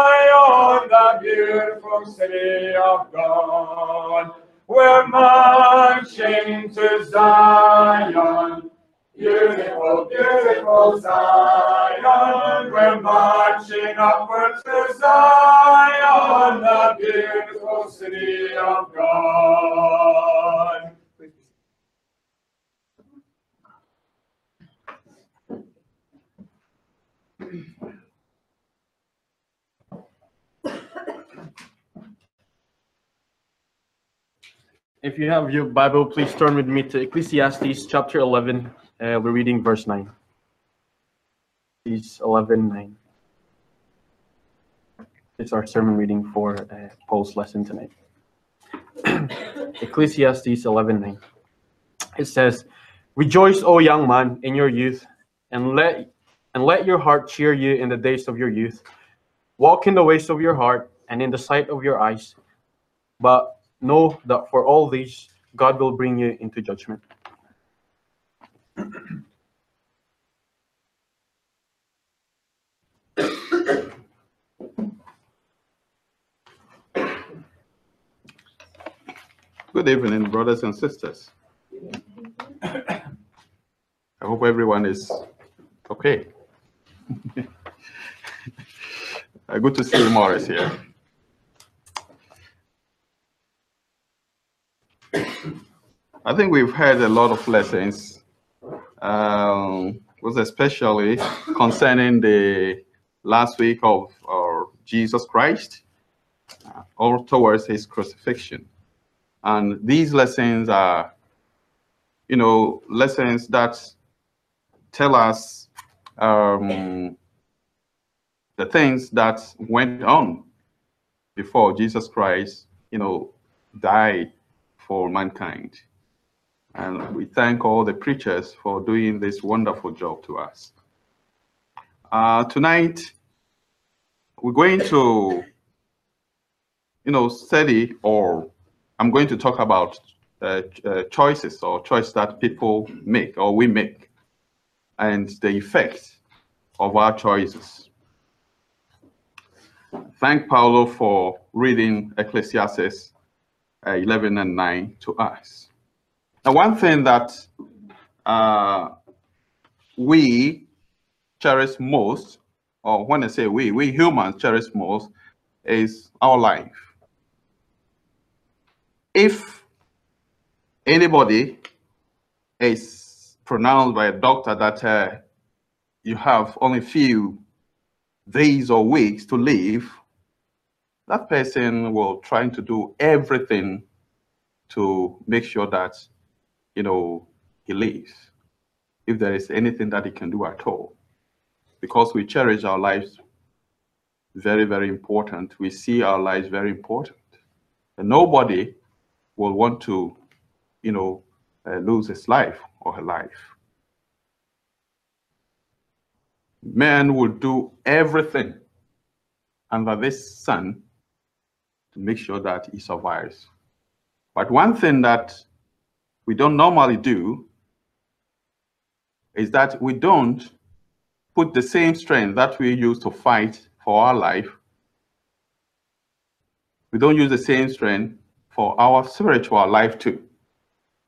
Zion, the beautiful city of God. We're marching to Zion. Beautiful, beautiful Zion. We're marching upward to Zion, the beautiful city of God. If you have your Bible, please turn with me to Ecclesiastes chapter 11. Uh, we're reading verse 9. Ecclesiastes 11 9. It's our sermon reading for uh, Paul's lesson tonight. Ecclesiastes 11 9. It says, Rejoice, O young man, in your youth, and let and let your heart cheer you in the days of your youth. Walk in the ways of your heart and in the sight of your eyes. But know that for all these, God will bring you into judgment. Good evening, brothers and sisters. I hope everyone is okay. Good to see Morris here. I think we've heard a lot of lessons, um, was especially concerning the last week of uh, Jesus Christ, uh, or towards his crucifixion. And these lessons are, you know, lessons that tell us um, the things that went on before Jesus Christ, you know, died for mankind. And we thank all the preachers for doing this wonderful job to us. Uh, tonight, we're going to, you know, study or I'm going to talk about uh, uh, choices or choice that people make or we make and the effect of our choices. Thank Paulo for reading Ecclesiastes uh, 11 and 9 to us. Now, one thing that uh, we cherish most, or when I say we, we humans cherish most, is our life. If anybody is pronounced by a doctor that uh, you have only few days or weeks to live, that person will try to do everything to make sure that, you know, he lives, if there is anything that he can do at all. Because we cherish our lives very, very important. We see our lives very important. And nobody will want to, you know, uh, lose his life or her life. Man will do everything under this sun to make sure that he survives. But one thing that we don't normally do is that we don't put the same strength that we use to fight for our life. We don't use the same strength for our spiritual life too.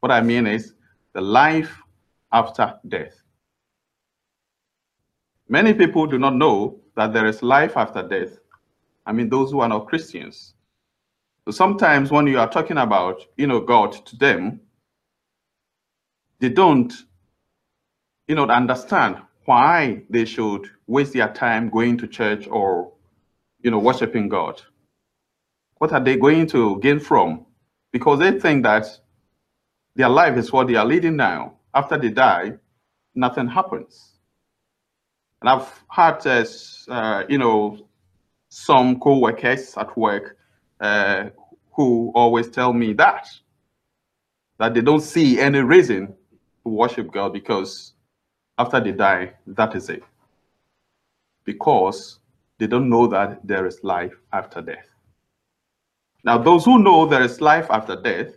What I mean is the life after death. Many people do not know that there is life after death. I mean, those who are not Christians. So sometimes when you are talking about, you know, God to them, they don't, you know, understand why they should waste their time going to church or, you know, worshiping God. What are they going to gain from? Because they think that their life is what they are leading now. After they die, nothing happens. And I've had, uh, uh, you know, some co-workers at work uh, who always tell me that, that they don't see any reason worship God because after they die, that is it. Because they don't know that there is life after death. Now, those who know there is life after death,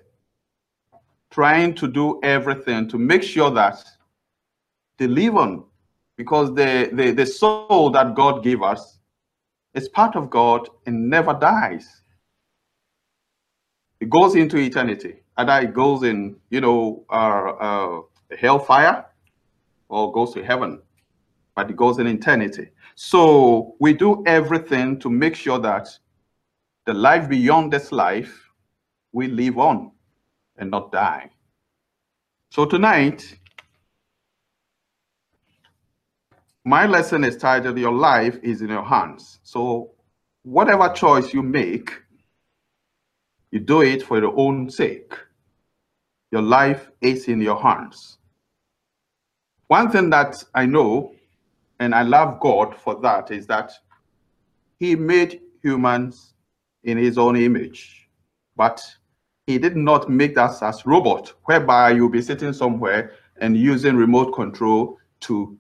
trying to do everything to make sure that they live on, because the, the, the soul that God gave us is part of God and never dies. It goes into eternity. Either it goes in, you know, uh, uh, hellfire or goes to heaven, but it goes in eternity. So we do everything to make sure that the life beyond this life we live on and not die. So tonight, my lesson is titled Your Life is in Your Hands. So whatever choice you make, you do it for your own sake. Your life is in your hands. One thing that I know, and I love God for that, is that He made humans in His own image. But He did not make us as robots, whereby you'll be sitting somewhere and using remote control to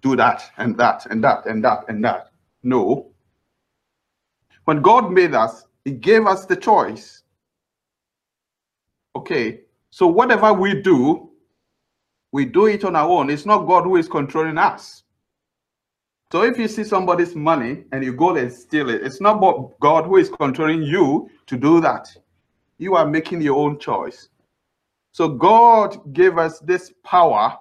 do that and that and that and that and that. No. When God made us, He gave us the choice. Okay, so whatever we do, we do it on our own. It's not God who is controlling us. So if you see somebody's money and you go and steal it, it's not God who is controlling you to do that. You are making your own choice. So God gave us this power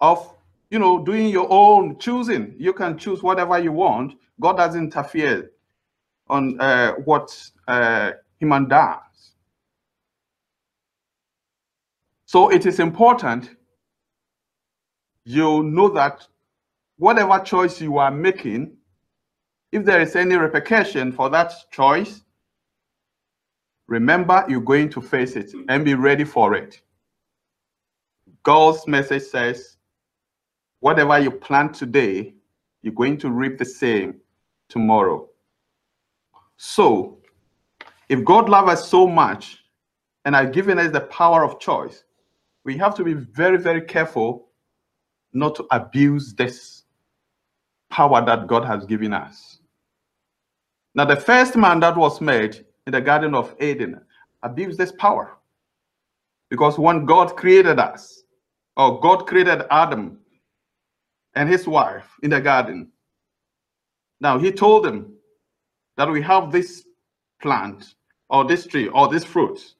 of, you know, doing your own choosing. You can choose whatever you want. God doesn't interfere on uh, what uh, human does. So it is important you know that whatever choice you are making, if there is any repercussion for that choice, remember you're going to face it and be ready for it. God's message says, whatever you plant today, you're going to reap the same tomorrow. So, if God loves us so much and has given us the power of choice, we have to be very, very careful not to abuse this power that God has given us. Now, the first man that was made in the Garden of Eden abused this power. Because when God created us, or God created Adam and his wife in the garden, now he told them that we have this plant or this tree or this fruit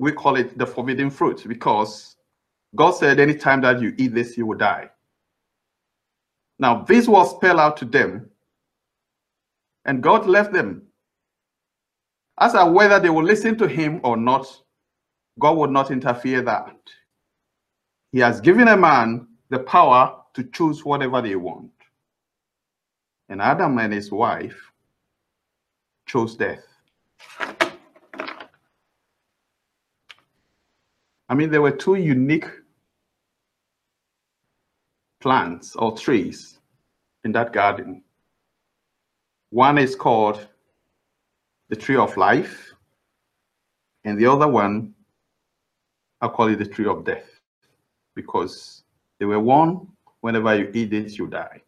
we call it the forbidden fruit because God said, anytime that you eat this, you will die. Now, this was spelled out to them, and God left them. As to whether they will listen to him or not, God would not interfere that. He has given a man the power to choose whatever they want. And Adam and his wife chose death. I mean, there were two unique plants or trees in that garden. One is called the tree of life, and the other one, I call it the tree of death, because they were one, whenever you eat it, you die.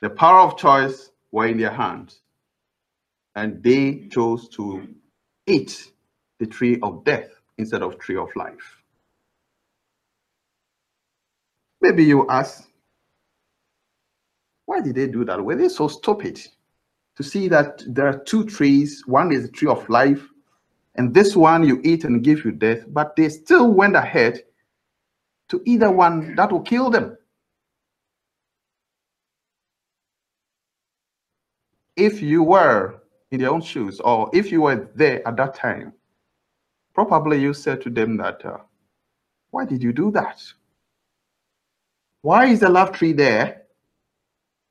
The power of choice were in their hands, and they chose to eat the tree of death instead of tree of life. Maybe you ask, why did they do that? Were they so stupid to see that there are two trees? One is the tree of life, and this one you eat and give you death, but they still went ahead to either one that will kill them. If you were in their own shoes, or if you were there at that time, Probably you said to them that, uh, why did you do that? Why is the love tree there?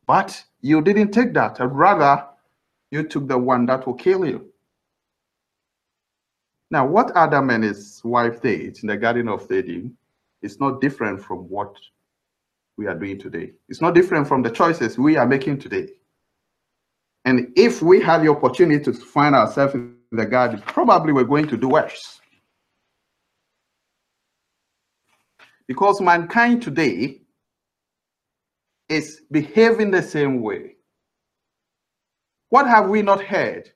But you didn't take that. Rather, you took the one that will kill you. Now, what Adam and his wife did in the Garden of Eden is not different from what we are doing today. It's not different from the choices we are making today. And if we had the opportunity to find ourselves in the garden, probably we're going to do worse. Because mankind today is behaving the same way. What have we not heard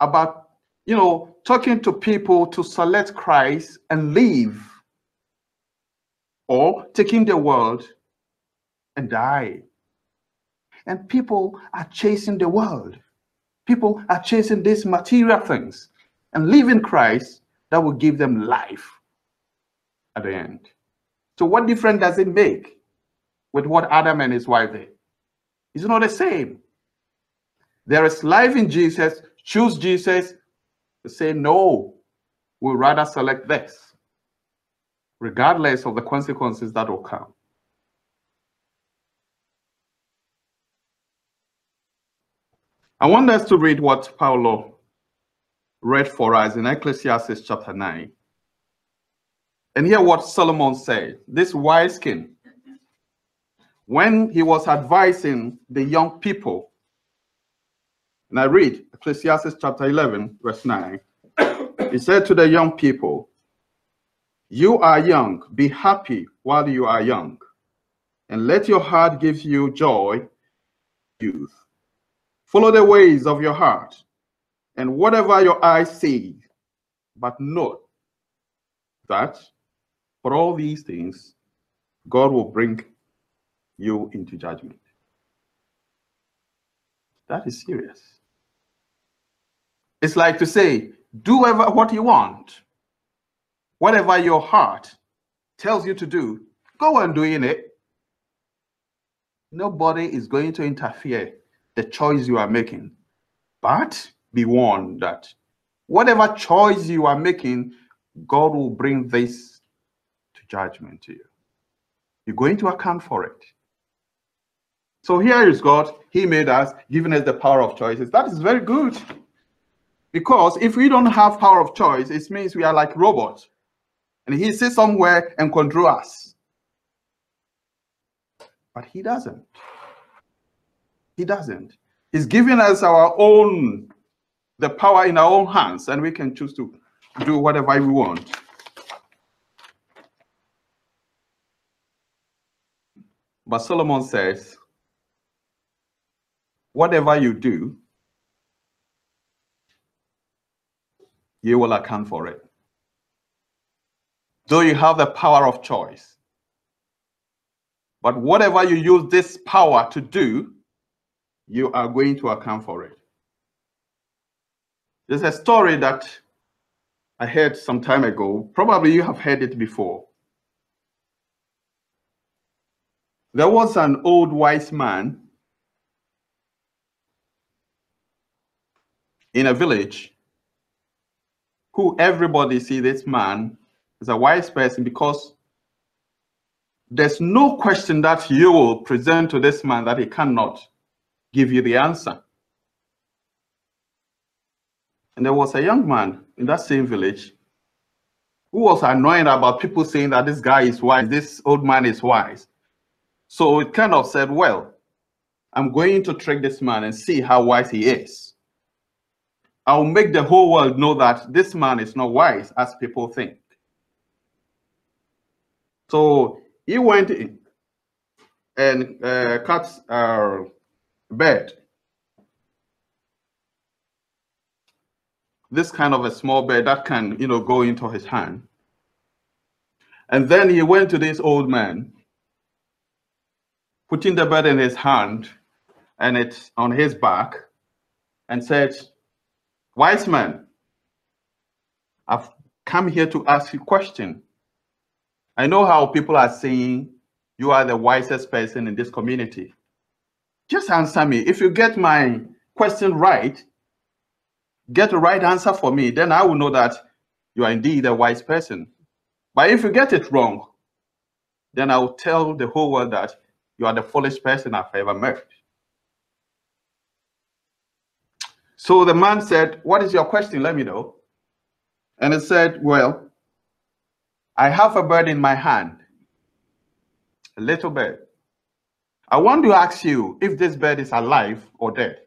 about, you know, talking to people to select Christ and leave, or taking the world and die. And people are chasing the world. People are chasing these material things and leaving Christ that will give them life at the end. So, what difference does it make with what Adam and his wife did? It's not the same. There is life in Jesus. Choose Jesus. Say no. We'll rather select this, regardless of the consequences that will come. I want us to read what Paulo read for us in Ecclesiastes chapter 9. And hear what Solomon said, this wise king, when he was advising the young people. And I read Ecclesiastes chapter 11, verse 9. He said to the young people, You are young, be happy while you are young, and let your heart give you joy, youth. Follow the ways of your heart, and whatever your eyes see, but note that for all these things, God will bring you into judgment. That is serious. It's like to say, do whatever what you want. Whatever your heart tells you to do, go on doing it. Nobody is going to interfere the choice you are making. But be warned that whatever choice you are making, God will bring this to judgment to you. You're going to account for it. So here is God. He made us, giving us the power of choices. That is very good. Because if we don't have power of choice, it means we are like robots. And he sits somewhere and control us. But he doesn't. He doesn't. He's given us our own, the power in our own hands, and we can choose to do whatever we want. But Solomon says, whatever you do, you will account for it. Though you have the power of choice. But whatever you use this power to do, you are going to account for it. There's a story that I heard some time ago. Probably you have heard it before. There was an old wise man in a village who everybody see this man as a wise person because there's no question that you will present to this man that he cannot give you the answer. And there was a young man in that same village who was annoyed about people saying that this guy is wise, this old man is wise. So it kind of said, well, I'm going to trick this man and see how wise he is. I'll make the whole world know that this man is not wise as people think. So he went in and uh, cut uh, bed. This kind of a small bed that can, you know, go into his hand. And then he went to this old man, putting the bed in his hand and it's on his back, and said, Wise man, I've come here to ask you a question. I know how people are saying you are the wisest person in this community. Just answer me. If you get my question right, get the right answer for me, then I will know that you are indeed a wise person. But if you get it wrong, then I will tell the whole world that you are the foolish person I've ever met. So the man said, What is your question? Let me know. And he said, Well, I have a bird in my hand, a little bird. I want to ask you if this bird is alive or dead.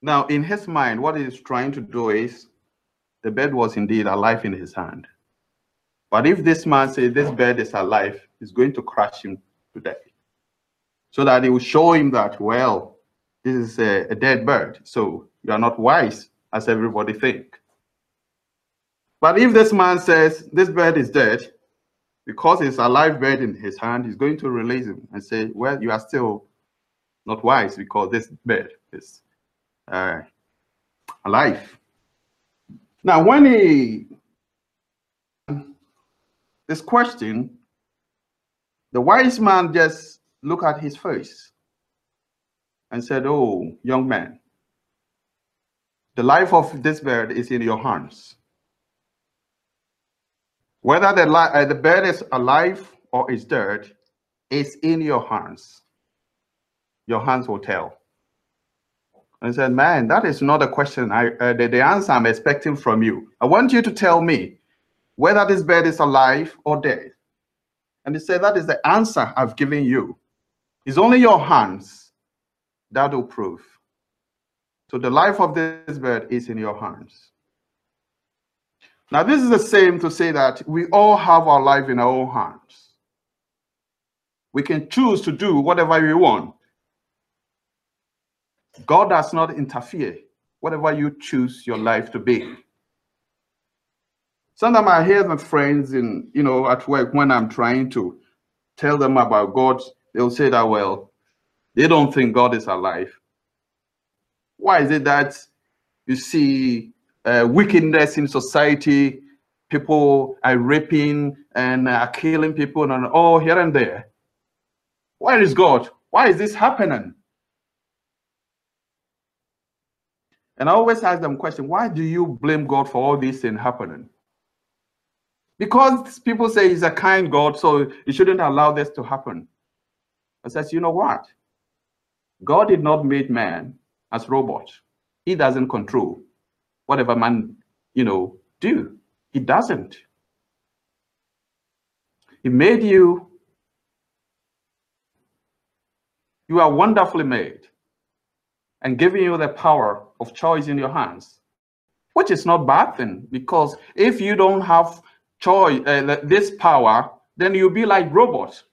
Now, in his mind, what he's trying to do is the bird was indeed alive in his hand. But if this man says this bird is alive, he's going to crush him to death. So that he will show him that, well, this is a, a dead bird. So you are not wise as everybody think. But if this man says this bird is dead, because it's a live bird in his hand, he's going to release him and say, Well, you are still not wise because this bird is uh, alive. Now, when he this question, the wise man just looked at his face and said, Oh, young man, the life of this bird is in your hands. Whether the, uh, the bird is alive or is dead, it's in your hands. Your hands will tell. I said, man, that is not a question. I uh, the, the answer I'm expecting from you. I want you to tell me whether this bird is alive or dead. And he said, that is the answer I've given you. It's only your hands that will prove. So the life of this bird is in your hands. Now, this is the same to say that we all have our life in our own hands. We can choose to do whatever we want. God does not interfere, whatever you choose your life to be. Sometimes I hear my friends in, you know, at work when I'm trying to tell them about God, they'll say that, well, they don't think God is alive. Why is it that you see uh, wickedness in society. People are raping and are killing people and all here and there. Where is God? Why is this happening? And I always ask them question, why do you blame God for all these things happening? Because people say he's a kind God, so he shouldn't allow this to happen. I says, you know what? God did not make man as robot. He doesn't control whatever man, you know, do. He doesn't. He made you. You are wonderfully made and giving you the power of choice in your hands, which is not bad thing because if you don't have choice, uh, this power, then you'll be like robots.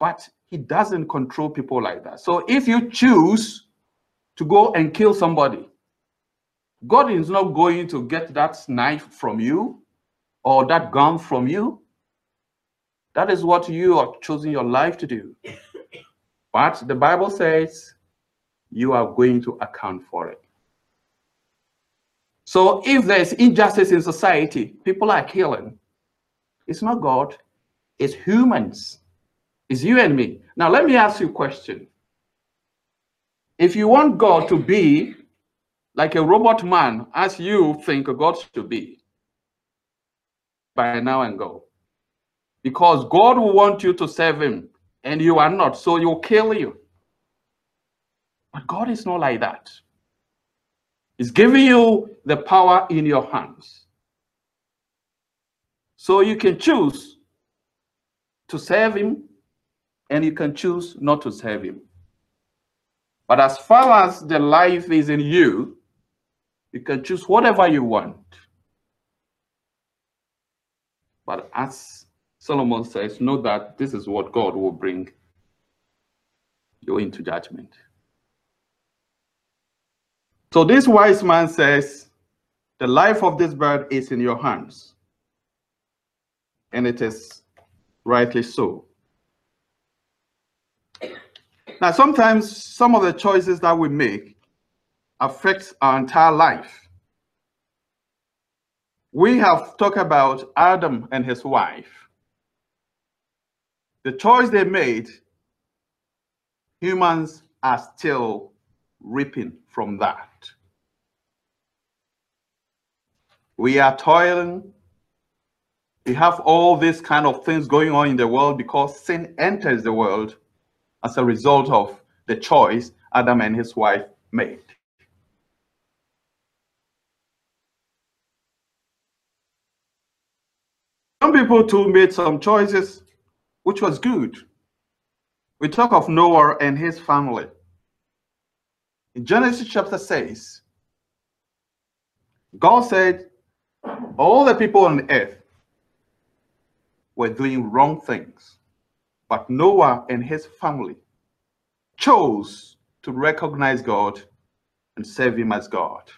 But he doesn't control people like that. So if you choose to go and kill somebody. God is not going to get that knife from you or that gun from you. That is what you are choosing your life to do. But the Bible says you are going to account for it. So if there's injustice in society, people are killing. It's not God, it's humans. It's you and me. Now, let me ask you a question. If you want God to be like a robot man, as you think God should be, by now and go. Because God will want you to serve him, and you are not, so he'll kill you. But God is not like that. He's giving you the power in your hands. So you can choose to serve him, and you can choose not to serve him. But as far as the life is in you, you can choose whatever you want. But as Solomon says, know that this is what God will bring you into judgment. So this wise man says, the life of this bird is in your hands. And it is rightly so. Now, sometimes some of the choices that we make affect our entire life. We have talked about Adam and his wife. The choice they made, humans are still reaping from that. We are toiling. We have all these kind of things going on in the world because sin enters the world as a result of the choice Adam and his wife made. Some people too made some choices which was good. We talk of Noah and his family. In Genesis chapter 6, God said, all the people on earth were doing wrong things. But Noah and his family chose to recognize God and serve him as God.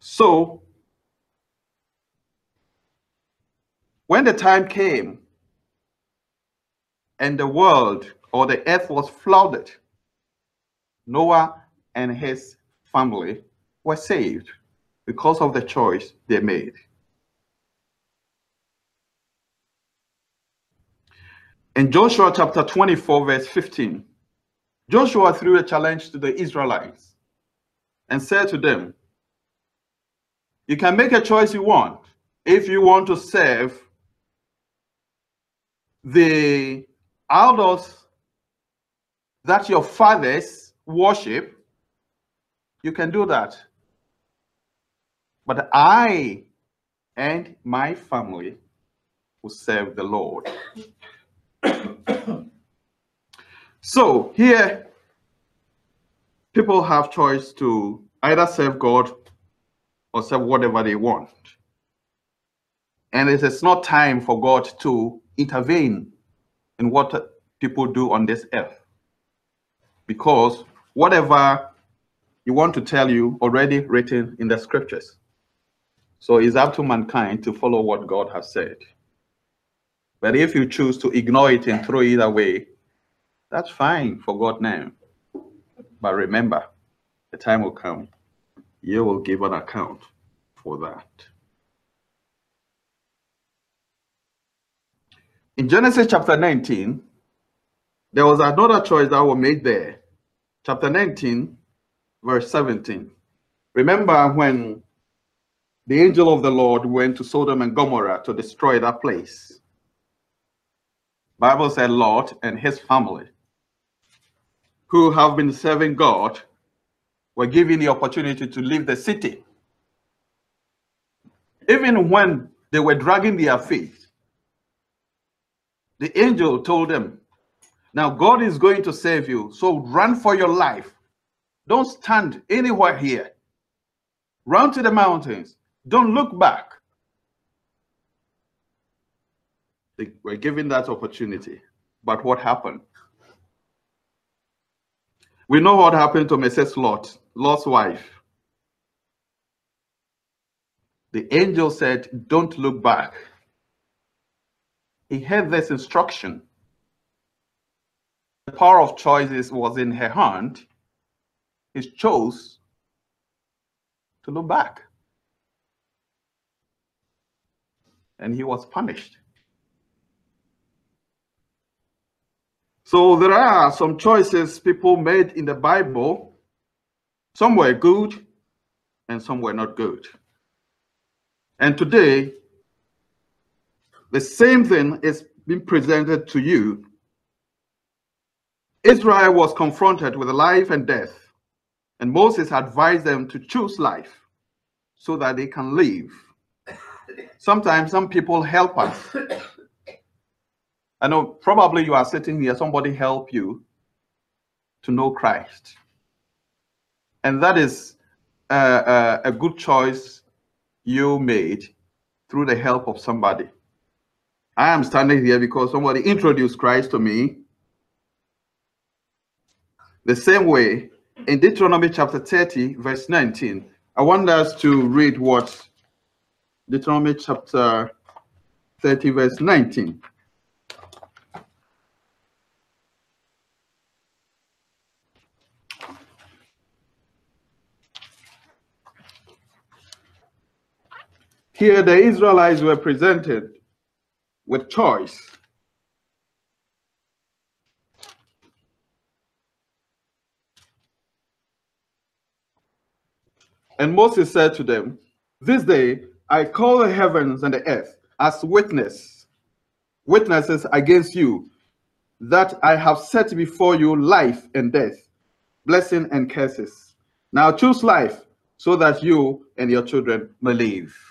So, when the time came and the world or the earth was flooded, Noah and his family were saved because of the choice they made. In Joshua chapter 24, verse 15, Joshua threw a challenge to the Israelites and said to them, You can make a choice you want. If you want to serve the idols that your fathers worship, you can do that. But I and my family will serve the Lord. So here, people have choice to either serve God or serve whatever they want. And it is not time for God to intervene in what people do on this earth. Because whatever you want to tell you already written in the scriptures. So it's up to mankind to follow what God has said. But if you choose to ignore it and throw it away, that's fine for God now. But remember, the time will come, you will give an account for that. In Genesis chapter 19, there was another choice that was made there. Chapter 19, verse 17. Remember when the angel of the Lord went to Sodom and Gomorrah to destroy that place. Bible said Lot and his family, who have been serving God, were given the opportunity to leave the city. Even when they were dragging their feet, the angel told them, Now God is going to save you, so run for your life. Don't stand anywhere here. Run to the mountains. Don't look back. They were given that opportunity. But what happened? We know what happened to Mrs. Lot, Lot's wife. The angel said, Don't look back. He had this instruction. The power of choices was in her hand. He chose to look back. And he was punished. So there are some choices people made in the Bible. Some were good and some were not good. And today, the same thing is being presented to you. Israel was confronted with life and death, and Moses advised them to choose life so that they can live. Sometimes some people help us. I know probably you are sitting here, somebody help you to know Christ. And that is a good choice you made through the help of somebody. I am standing here because somebody introduced Christ to me. The same way, in Deuteronomy chapter 30, verse 19, I want us to read what Deuteronomy chapter 30, verse 19. Here, the Israelites were presented with choice. And Moses said to them, This day I call the heavens and the earth as witness, witnesses against you, that I have set before you life and death, blessing and curses. Now choose life so that you and your children may live.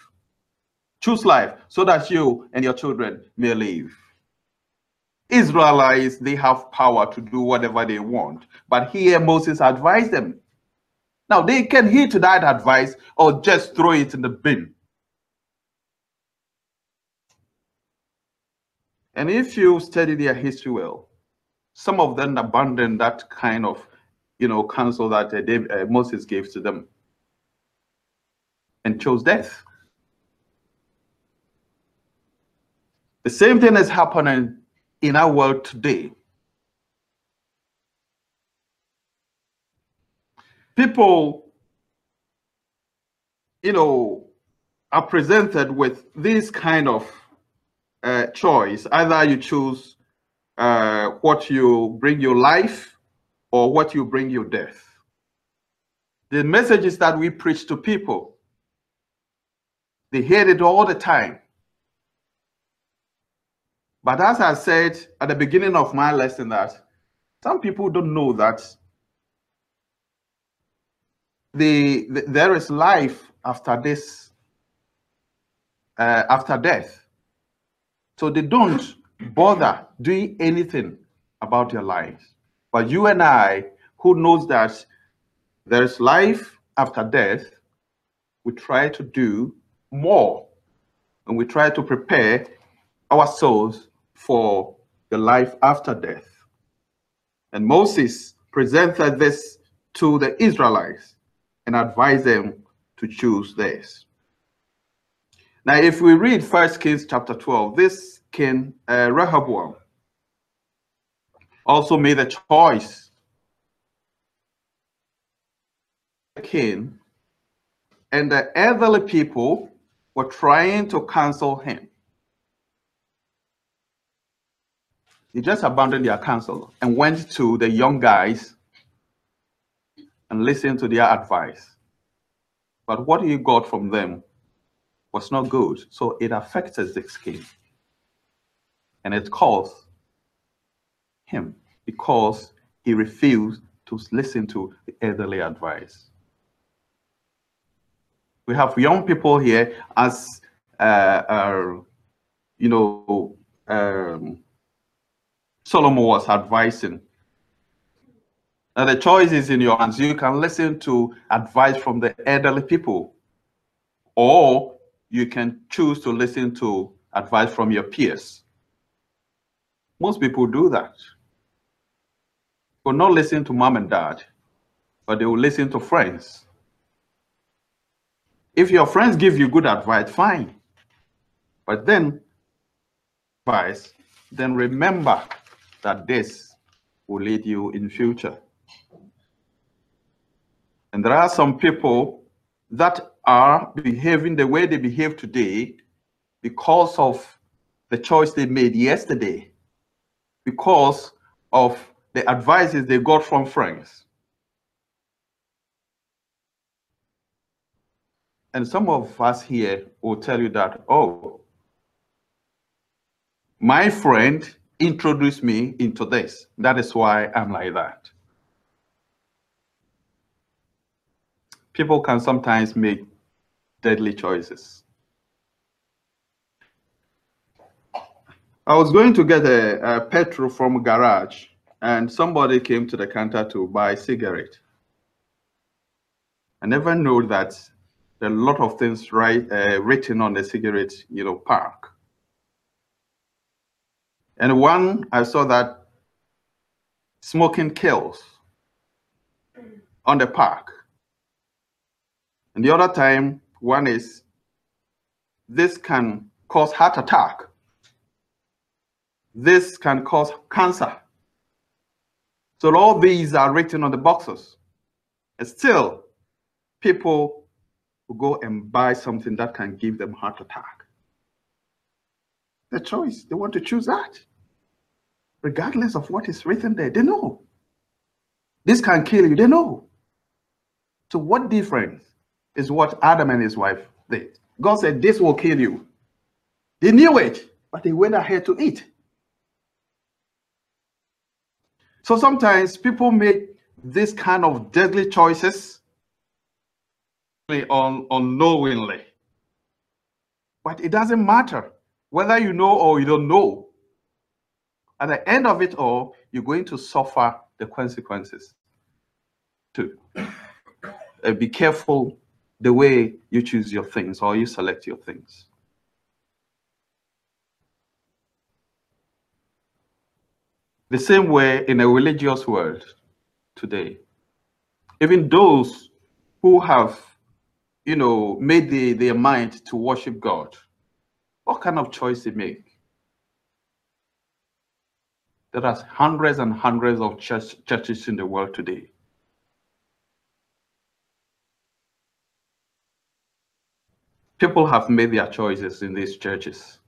Choose life so that you and your children may live. Israelites, they have power to do whatever they want. But here Moses advised them. Now they can heed to that advice or just throw it in the bin. And if you study their history well, some of them abandoned that kind of, you know, counsel that uh, uh, Moses gave to them and chose death. The same thing is happening in our world today. People, you know, are presented with this kind of uh, choice. Either you choose uh, what you bring your life or what you bring your death. The messages that we preach to people, they hear it all the time. But as I said at the beginning of my lesson, that some people don't know that the, the there is life after this, uh, after death. So they don't bother doing anything about their lives. But you and I, who knows that there's life after death, we try to do more and we try to prepare our souls for the life after death. And Moses presented this to the Israelites and advised them to choose this. Now, if we read First Kings chapter 12, this King uh, Rehoboam also made a choice. The King and the elderly people were trying to counsel him. He just abandoned their counsel and went to the young guys and listened to their advice. But what he got from them was not good. So it affected the skin. And it caused him because he refused to listen to the elderly advice. We have young people here as, uh, uh, you know, um, Solomon was advising. Now the choice is in your hands. You can listen to advice from the elderly people, or you can choose to listen to advice from your peers. Most people do that. Will not listen to mom and dad, but they will listen to friends. If your friends give you good advice, fine. But then, advice, then remember that this will lead you in future. And there are some people that are behaving the way they behave today because of the choice they made yesterday, because of the advices they got from friends. And some of us here will tell you that, oh, my friend introduced me into this. That is why I'm like that. People can sometimes make deadly choices. I was going to get a, a petrol from garage and somebody came to the counter to buy cigarette. I never knew that there are a lot of things right, uh, written on the cigarette, you know, pack. And one, I saw that smoking kills on the park. And the other time, one is this can cause heart attack. This can cause cancer. So all these are written on the boxes. And still, people will go and buy something that can give them heart attack. The choice, they want to choose that regardless of what is written there. They know. This can kill you. They know. So what difference is what Adam and his wife did? God said, this will kill you. They knew it, but they went ahead to eat. So sometimes people make this kind of deadly choices un unknowingly. But it doesn't matter whether you know or you don't know at the end of it all, you're going to suffer the consequences To Uh, be careful the way you choose your things or you select your things. The same way in a religious world today, even those who have, you know, made the, their mind to worship God, what kind of choice they make? There are hundreds and hundreds of church, churches in the world today. People have made their choices in these churches,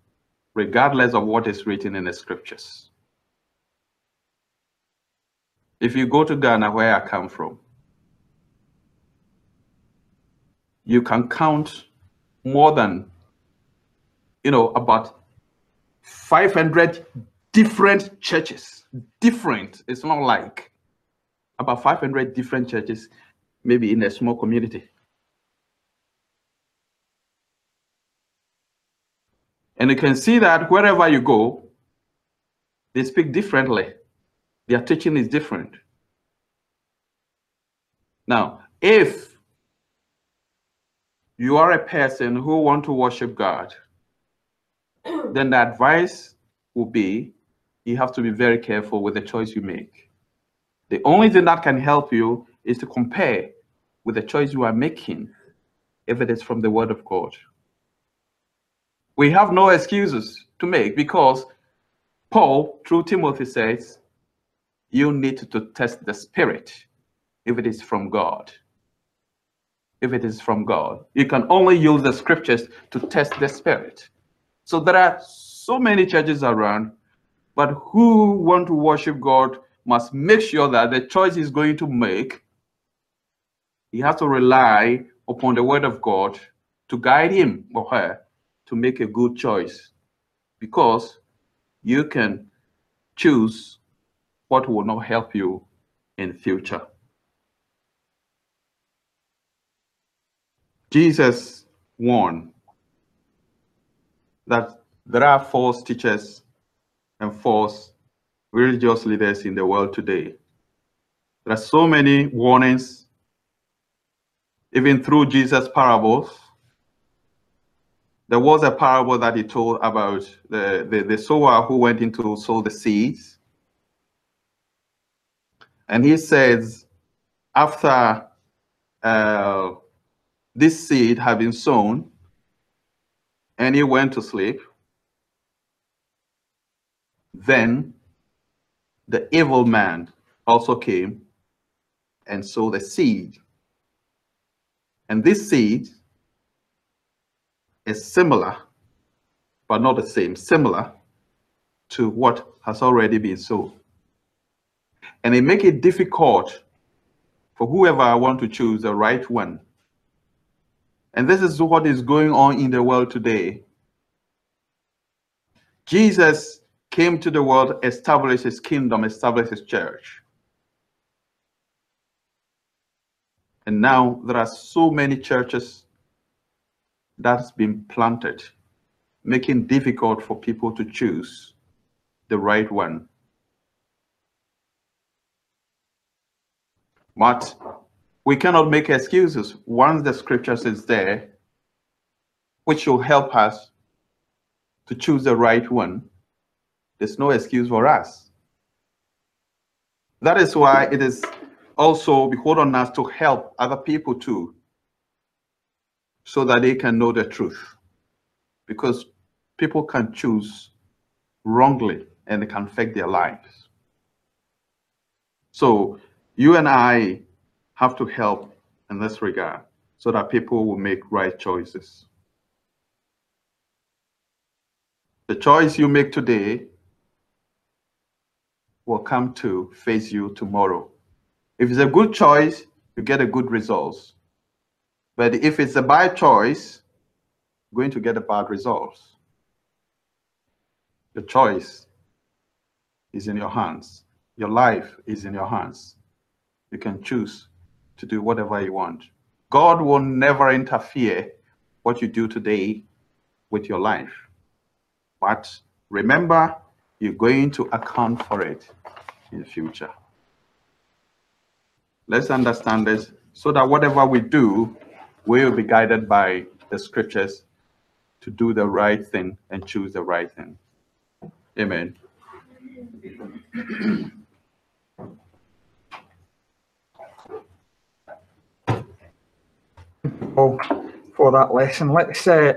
regardless of what is written in the scriptures. If you go to Ghana, where I come from, you can count more than, you know, about 500 different churches. Different. It's not like about 500 different churches, maybe in a small community. And you can see that wherever you go, they speak differently. Their teaching is different. Now, if you are a person who want to worship God, then the advice will be you have to be very careful with the choice you make. The only thing that can help you is to compare with the choice you are making if it is from the word of God. We have no excuses to make because Paul, through Timothy, says you need to test the spirit if it is from God. If it is from God, you can only use the scriptures to test the spirit. So there are so many churches around, but who want to worship God must make sure that the choice he's going to make, he has to rely upon the word of God to guide him or her to make a good choice because you can choose what will not help you in future. Jesus warned that there are false teachers false religious leaders in the world today. There are so many warnings, even through Jesus' parables. There was a parable that he told about the, the, the sower who went into sow the seeds. And he says, after uh, this seed had been sown, and he went to sleep, then the evil man also came and sowed a seed. And this seed is similar, but not the same, similar to what has already been sown. And they make it difficult for whoever I want to choose the right one. And this is what is going on in the world today. Jesus came to the world, established his kingdom, established his church. And now there are so many churches that's been planted, making difficult for people to choose the right one. But we cannot make excuses once the scriptures is there, which will help us to choose the right one. There's no excuse for us. That is why it is also beholden on us to help other people too, so that they can know the truth. Because people can choose wrongly and it can affect their lives. So you and I have to help in this regard so that people will make right choices. The choice you make today will come to face you tomorrow. If it's a good choice, you get a good results. But if it's a bad choice, you're going to get a bad results. The choice is in your hands. Your life is in your hands. You can choose to do whatever you want. God will never interfere what you do today with your life. But remember, you're going to account for it in the future. Let's understand this so that whatever we do, we will be guided by the scriptures to do the right thing and choose the right thing. Amen. for that lesson. Let's uh,